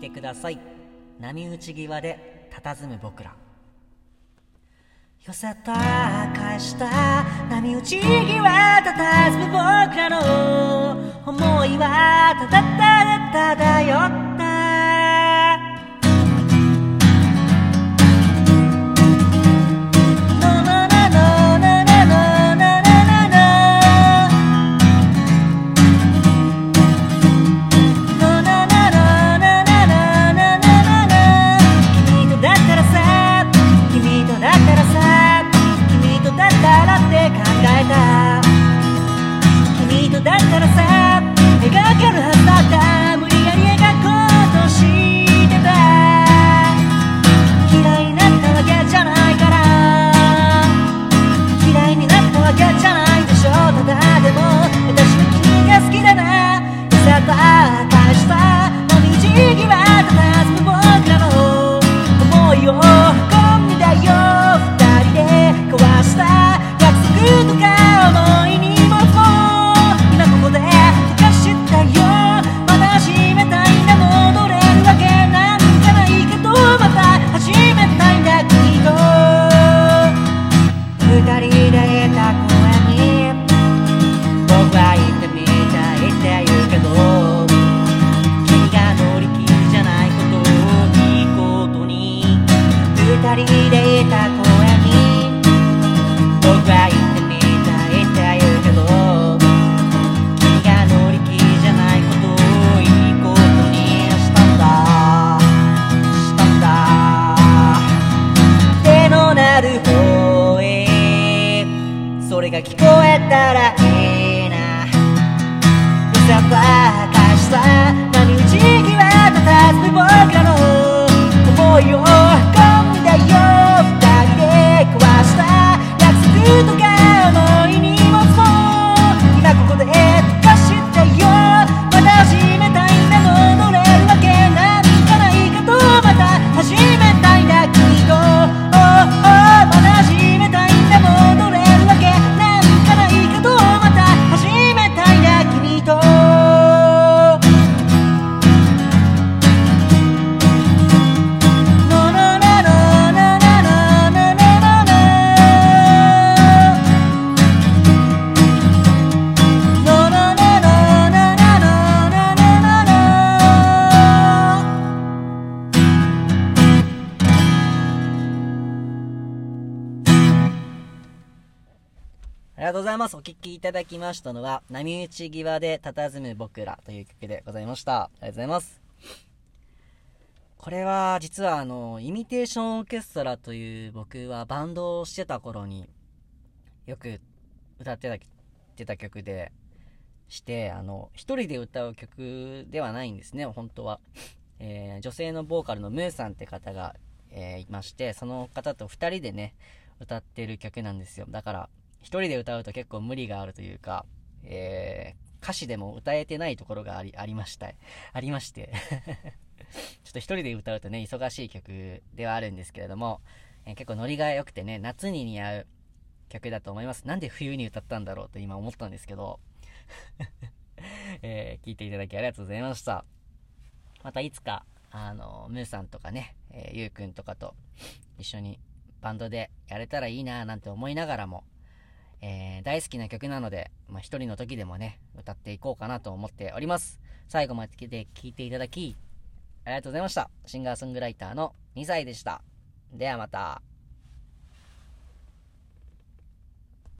てください。波打ち際で佇む僕ら。寄せた返した波打ち際佇む僕らの思いはただただ漂って人でいた公園に僕は行ってみたいって言うけど君が乗り気じゃないことをいいことにしたんだ。したんだ。手のなる方へそれが聞こえたらいいありがとうございます。お聴きいただきましたのは、波打ち際で佇む僕らという曲でございました。ありがとうございます。これは、実はあの、イミテーションオーケストラという僕はバンドをしてた頃によく歌ってたてた曲でして、あの、一人で歌う曲ではないんですね、本当は。えー女性のボーカルのムーさんって方が、えーいまして、その方と二人でね、歌ってる曲なんですよ。だから、一人で歌うと結構無理があるというか、えー歌詞でも歌えてないところがあり、ありました。ありまして。ちょっと一人で歌うとね、忙しい曲ではあるんですけれども、えー結構ノリが良くてね、夏に似合う曲だと思います。なんで冬に歌ったんだろうと今思ったんですけど、えー聞いていただきありがとうございました。またいつか、あの、ムーさんとかね、えーゆうくんとかと一緒にバンドでやれたらいいなぁなんて思いながらも、えー大好きな曲なので、まあ、一人の時でもね、歌っていこうかなと思っております。最後まで聴いていただき、ありがとうございました。シンガーソングライターの2歳でした。ではまた。